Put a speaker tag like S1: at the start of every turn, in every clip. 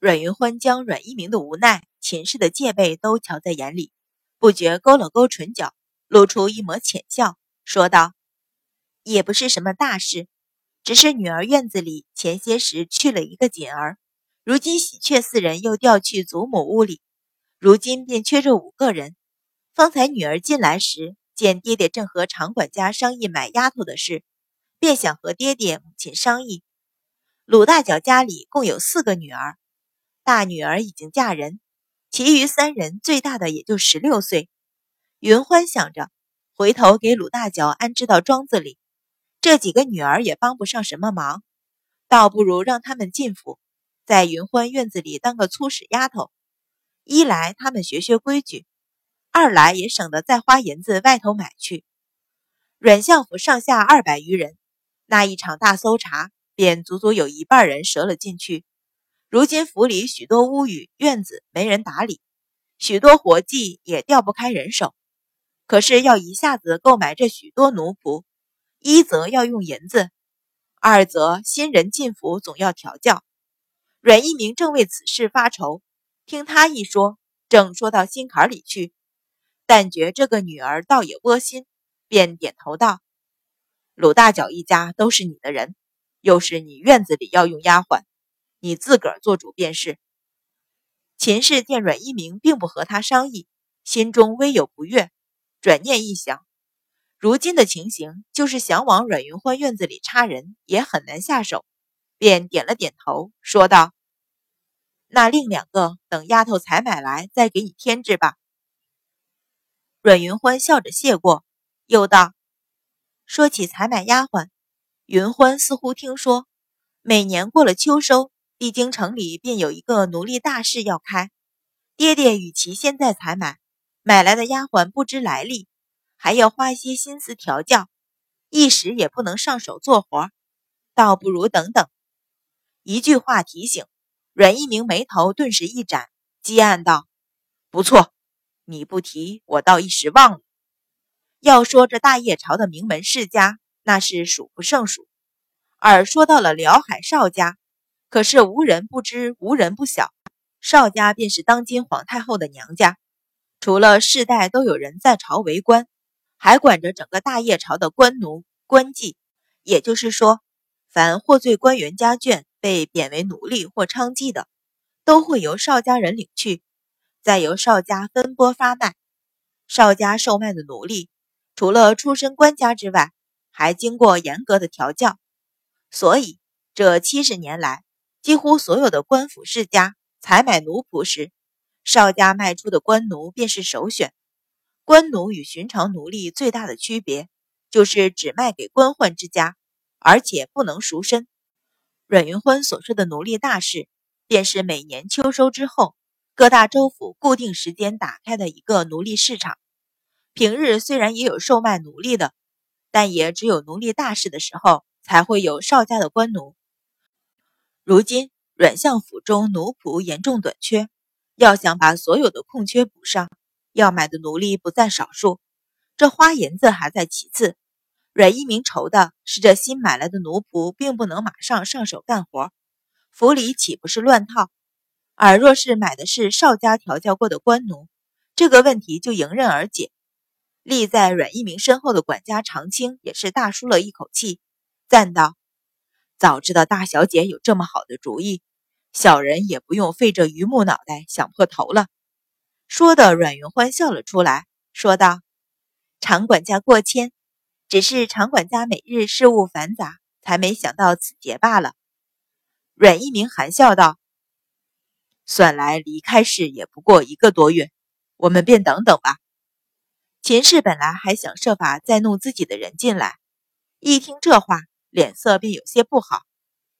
S1: 阮云欢将阮一鸣的无奈、秦氏的戒备都瞧在眼里，不觉勾了勾唇角，露出一抹浅笑，说道：“也不是什么大事，只是女儿院子里前些时去了一个锦儿，如今喜鹊四人又调去祖母屋里，如今便缺这五个人。方才女儿进来时，见爹爹正和常管家商议买丫头的事，便想和爹爹母亲商议。鲁大脚家里共有四个女儿。”大女儿已经嫁人，其余三人最大的也就十六岁。云欢想着，回头给鲁大脚安置到庄子里，这几个女儿也帮不上什么忙，倒不如让他们进府，在云欢院子里当个粗使丫头。一来他们学学规矩，二来也省得再花银子外头买去。阮相府上下二百余人，那一场大搜查，便足足有一半人折了进去。如今府里许多屋宇院子没人打理，许多活计也调不开人手。可是要一下子购买这许多奴仆，一则要用银子，二则新人进府总要调教。阮一鸣正为此事发愁，听他一说，正说到心坎里去，但觉这个女儿倒也窝心，便点头道：“鲁大脚一家都是你的人，又是你院子里要用丫鬟。”你自个儿做主便是。秦氏见阮一鸣并不和他商议，心中微有不悦，转念一想，如今的情形，就是想往阮云欢院子里插人，也很难下手，便点了点头，说道：“那另两个等丫头采买来，再给你添置吧。”阮云欢笑着谢过，又道：“说起采买丫鬟，云欢似乎听说，每年过了秋收。”帝京城里便有一个奴隶大事要开，爹爹与其现在采买，买来的丫鬟不知来历，还要花些心思调教，一时也不能上手做活，倒不如等等。一句话提醒，阮一鸣眉头顿时一展，激暗道：“不错，你不提，我倒一时忘了。要说这大叶朝的名门世家，那是数不胜数，而说到了辽海邵家。”可是无人不知，无人不晓，邵家便是当今皇太后的娘家。除了世代都有人在朝为官，还管着整个大业朝的官奴官妓。也就是说，凡获罪官员家眷被贬为奴隶或娼妓的，都会由邵家人领去，再由邵家分拨发卖。邵家售卖的奴隶，除了出身官家之外，还经过严格的调教。所以这七十年来，几乎所有的官府世家采买奴仆时，邵家卖出的官奴便是首选。官奴与寻常奴隶最大的区别，就是只卖给官宦之家，而且不能赎身。阮云欢所说的奴隶大事，便是每年秋收之后，各大州府固定时间打开的一个奴隶市场。平日虽然也有售卖奴隶的，但也只有奴隶大事的时候，才会有邵家的官奴。如今阮相府中奴仆严重短缺，要想把所有的空缺补上，要买的奴隶不在少数。这花银子还在其次，阮一鸣愁的是这新买来的奴仆并不能马上上手干活，府里岂不是乱套？而若是买的是邵家调教过的官奴，这个问题就迎刃而解。立在阮一鸣身后的管家常青也是大舒了一口气，赞道。早知道大小姐有这么好的主意，小人也不用费这榆木脑袋想破头了。说的阮云欢笑了出来，说道：“常管家过谦，只是常管家每日事务繁杂，才没想到此节罢了。”阮一鸣含笑道：“算来离开市也不过一个多月，我们便等等吧。”秦氏本来还想设法再弄自己的人进来，一听这话。脸色便有些不好，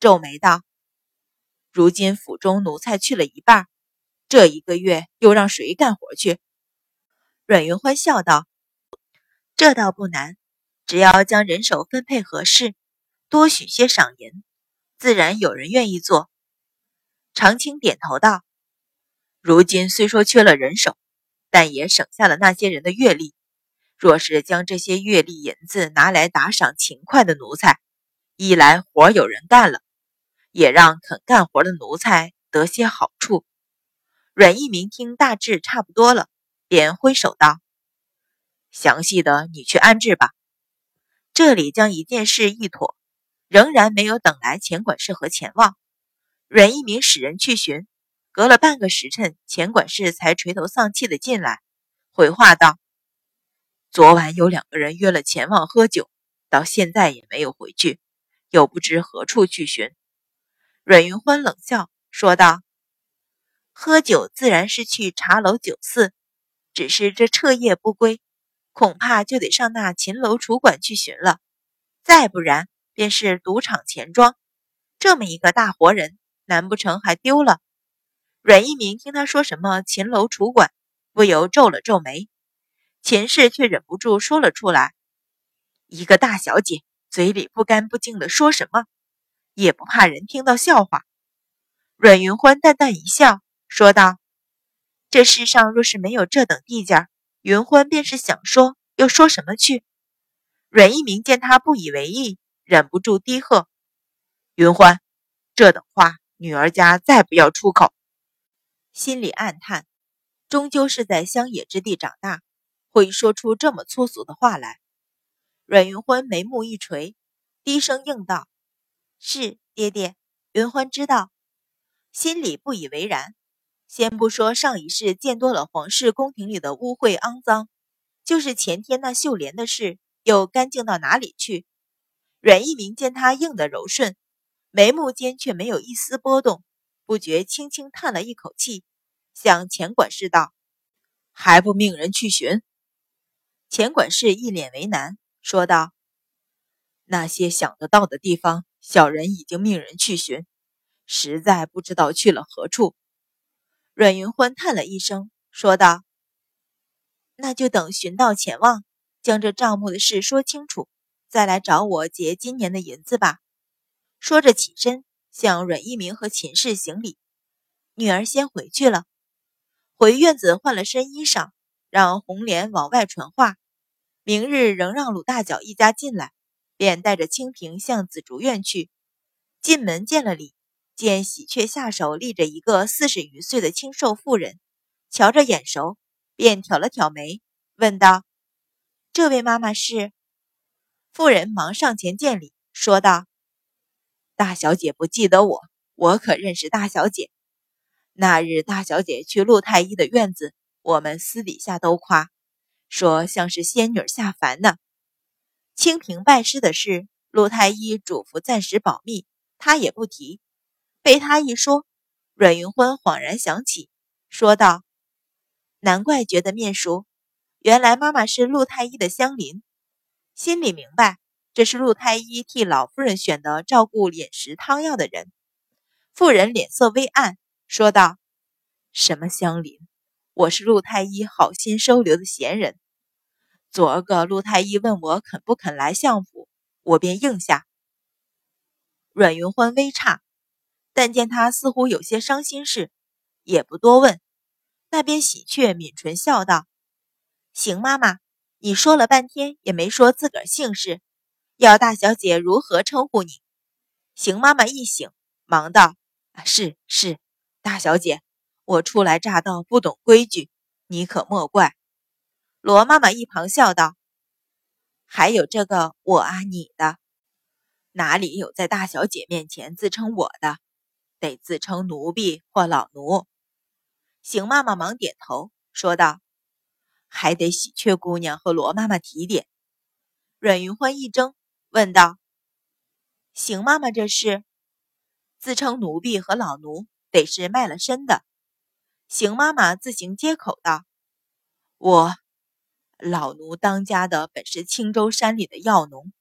S1: 皱眉道：“如今府中奴才去了一半，这一个月又让谁干活去？”阮云欢笑道：“这倒不难，只要将人手分配合适，多许些赏银，自然有人愿意做。”长青点头道：“如今虽说缺了人手，但也省下了那些人的月例。若是将这些月例银子拿来打赏勤快的奴才，一来活有人干了，也让肯干活的奴才得些好处。阮一鸣听大致差不多了，便挥手道：“详细的你去安置吧。”这里将一件事一妥，仍然没有等来钱管事和钱旺。阮一鸣使人去寻，隔了半个时辰，钱管事才垂头丧气的进来，回话道：“昨晚有两个人约了钱旺喝酒，到现在也没有回去，又不知何处去寻。”阮云欢冷笑说道：“喝酒自然是去茶楼酒肆，只是这彻夜不归。”恐怕就得上那秦楼楚馆去寻了，再不然便是赌场钱庄。这么一个大活人，难不成还丢了？阮一鸣听他说什么秦楼楚馆，不由皱了皱眉。秦氏却忍不住说了出来：“一个大小姐嘴里不干不净的说什么，也不怕人听到笑话。”阮云欢淡淡一笑，说道：“这世上若是没有这等地界。”云欢便是想说，又说什么去？阮一鸣见他不以为意，忍不住低喝：“云欢，这等话，女儿家再不要出口。”心里暗叹，终究是在乡野之地长大，会说出这么粗俗的话来。阮云欢眉目一垂，低声应道：“是爹爹。”云欢知道，心里不以为然。先不说上一世见多了皇室宫廷里的污秽肮脏，就是前天那秀莲的事，又干净到哪里去？阮一鸣见他应得柔顺，眉目间却没有一丝波动，不觉轻轻叹了一口气，向钱管事道：“还不命人去寻？”钱管事一脸为难，说道：“那些想得到的地方，小人已经命人去寻，实在不知道去了何处。”阮云欢叹了一声，说道：“那就等寻到钱旺，将这账目的事说清楚，再来找我结今年的银子吧。”说着起身向阮一鸣和秦氏行礼：“女儿先回去了，回院子换了身衣裳，让红莲往外传话，明日仍让鲁大脚一家进来。”便带着清平向紫竹院去，进门见了礼。见喜鹊下手立着一个四十余岁的清瘦妇人，瞧着眼熟，便挑了挑眉，问道：“这位妈妈是？”妇人忙上前见礼，说道：“大小姐不记得我，我可认识大小姐。那日大小姐去陆太医的院子，我们私底下都夸，说像是仙女下凡呢。清平拜师的事，陆太医嘱咐暂时保密，他也不提。”被他一说，阮云欢恍然想起，说道：“难怪觉得面熟，原来妈妈是陆太医的乡邻。”心里明白，这是陆太医替老夫人选的照顾饮食汤药的人。妇人脸色微暗，说道：“什么乡邻？我是陆太医好心收留的闲人。昨儿个陆太医问我肯不肯来相府，我便应下。”阮云欢微诧。但见他似乎有些伤心事，也不多问。那边喜鹊抿唇笑道：“邢妈妈，你说了半天也没说自个儿姓氏，要大小姐如何称呼你？”邢妈妈一醒，忙道：“啊是是，大小姐，我初来乍到，不懂规矩，你可莫怪。”罗妈妈一旁笑道：“还有这个我啊，你的，哪里有在大小姐面前自称我的？”得自称奴婢或老奴。邢妈妈忙点头说道：“还得喜鹊姑娘和罗妈妈提点。”阮云欢一怔，问道：“邢妈妈这是？”自称奴婢和老奴，得是卖了身的。邢妈妈自行接口道：“我老奴当家的本是青州山里的药农，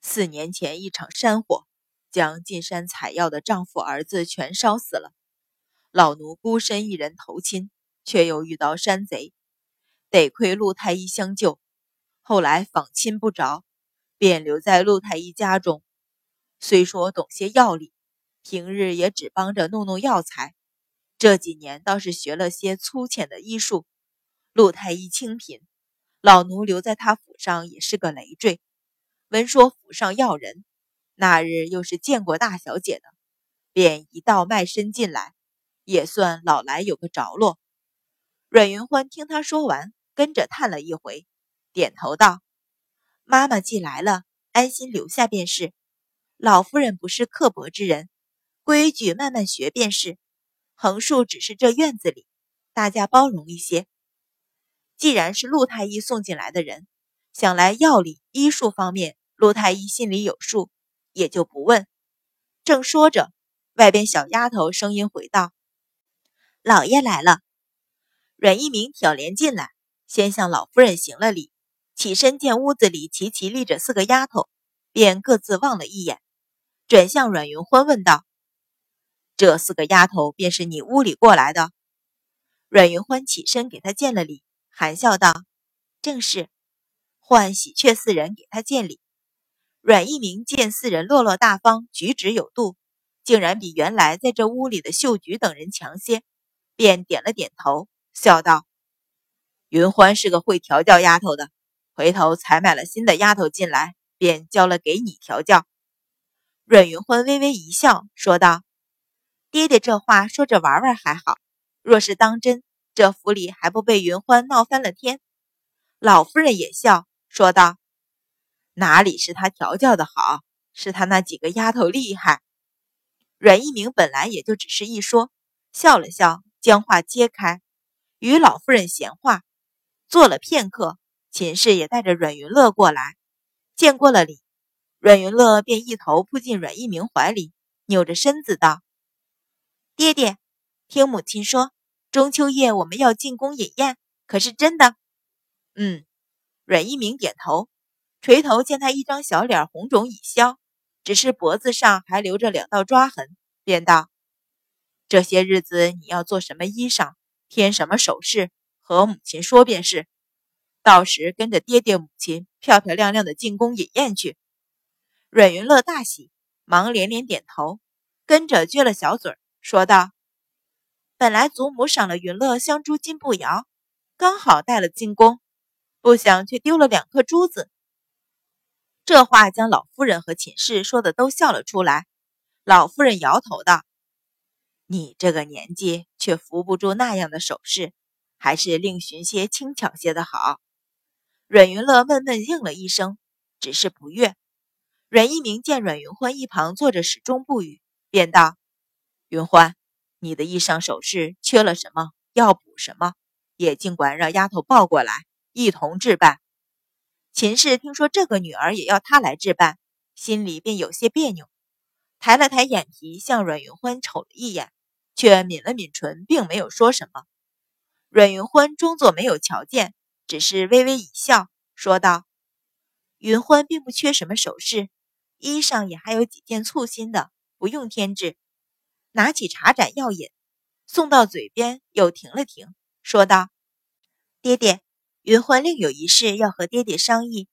S1: 四年前一场山火。”将进山采药的丈夫儿子全烧死了，老奴孤身一人投亲，却又遇到山贼，得亏陆太医相救。后来访亲不着，便留在陆太医家中。虽说懂些药理，平日也只帮着弄弄药材。这几年倒是学了些粗浅的医术。陆太医清贫，老奴留在他府上也是个累赘。闻说府上要人。那日又是见过大小姐的，便一道卖身进来，也算老来有个着落。阮云欢听他说完，跟着叹了一回，点头道：“妈妈既来了，安心留下便是。老夫人不是刻薄之人，规矩慢慢学便是。横竖只是这院子里，大家包容一些。既然是陆太医送进来的人，想来药理医术方面，陆太医心里有数，也就不问。”正说着，外边小丫头声音回道：“老爷来了。”阮一鸣挑帘进来，先向老夫人行了礼，起身见屋子里齐齐立着四个丫头，便各自望了一眼，转向阮云欢问道：“这四个丫头便是你屋里过来的？”阮云欢起身给他见了礼，含笑道：“正是。”唤喜鹊四人给他见礼。阮一鸣见四人落落大方，举止有度，竟然比原来在这屋里的秀菊等人强些，便点了点头，笑道：“云欢是个会调教丫头的，回头才买了新的丫头进来，便交了给你调教。”阮云欢微微一笑，说道：“爹爹这话说着玩玩还好，若是当真，这府里还不被云欢闹翻了天？”老夫人也笑，说道。哪里是他调教的好，是他那几个丫头厉害。阮一鸣本来也就只是一说，笑了笑，将话揭开，与老夫人闲话。坐了片刻，秦氏也带着阮云乐过来，见过了礼，阮云乐便一头扑进阮一鸣怀里，扭着身子道：“爹爹，听母亲说，中秋夜我们要进宫饮宴，可是真的？”嗯，阮一鸣点头。垂头见他一张小脸红肿已消，只是脖子上还留着两道抓痕，便道：“这些日子你要做什么衣裳，添什么首饰，和母亲说便是。到时跟着爹爹母亲漂漂亮亮的进宫饮宴去。”阮云乐大喜，忙连连点头，跟着撅了小嘴说道：“本来祖母赏了云乐香珠金步摇，刚好带了进宫，不想却丢了两颗珠子。”这话将老夫人和寝室说的都笑了出来。老夫人摇头道：“你这个年纪却扶不住那样的首饰，还是另寻些轻巧些的好。”阮云乐闷闷应了一声，只是不悦。阮一鸣见阮云欢一旁坐着始终不语，便道：“云欢，你的衣裳首饰缺了什么，要补什么，也尽管让丫头抱过来，一同置办。”秦氏听说这个女儿也要她来置办，心里便有些别扭，抬了抬眼皮向阮云欢瞅了一眼，却抿了抿唇，并没有说什么。阮云欢装作没有瞧见，只是微微一笑，说道：“云欢并不缺什么首饰，衣裳也还有几件簇新的，不用添置。”拿起茶盏要饮，送到嘴边，又停了停，说道：“爹爹。”云欢另有一事要和爹爹商议，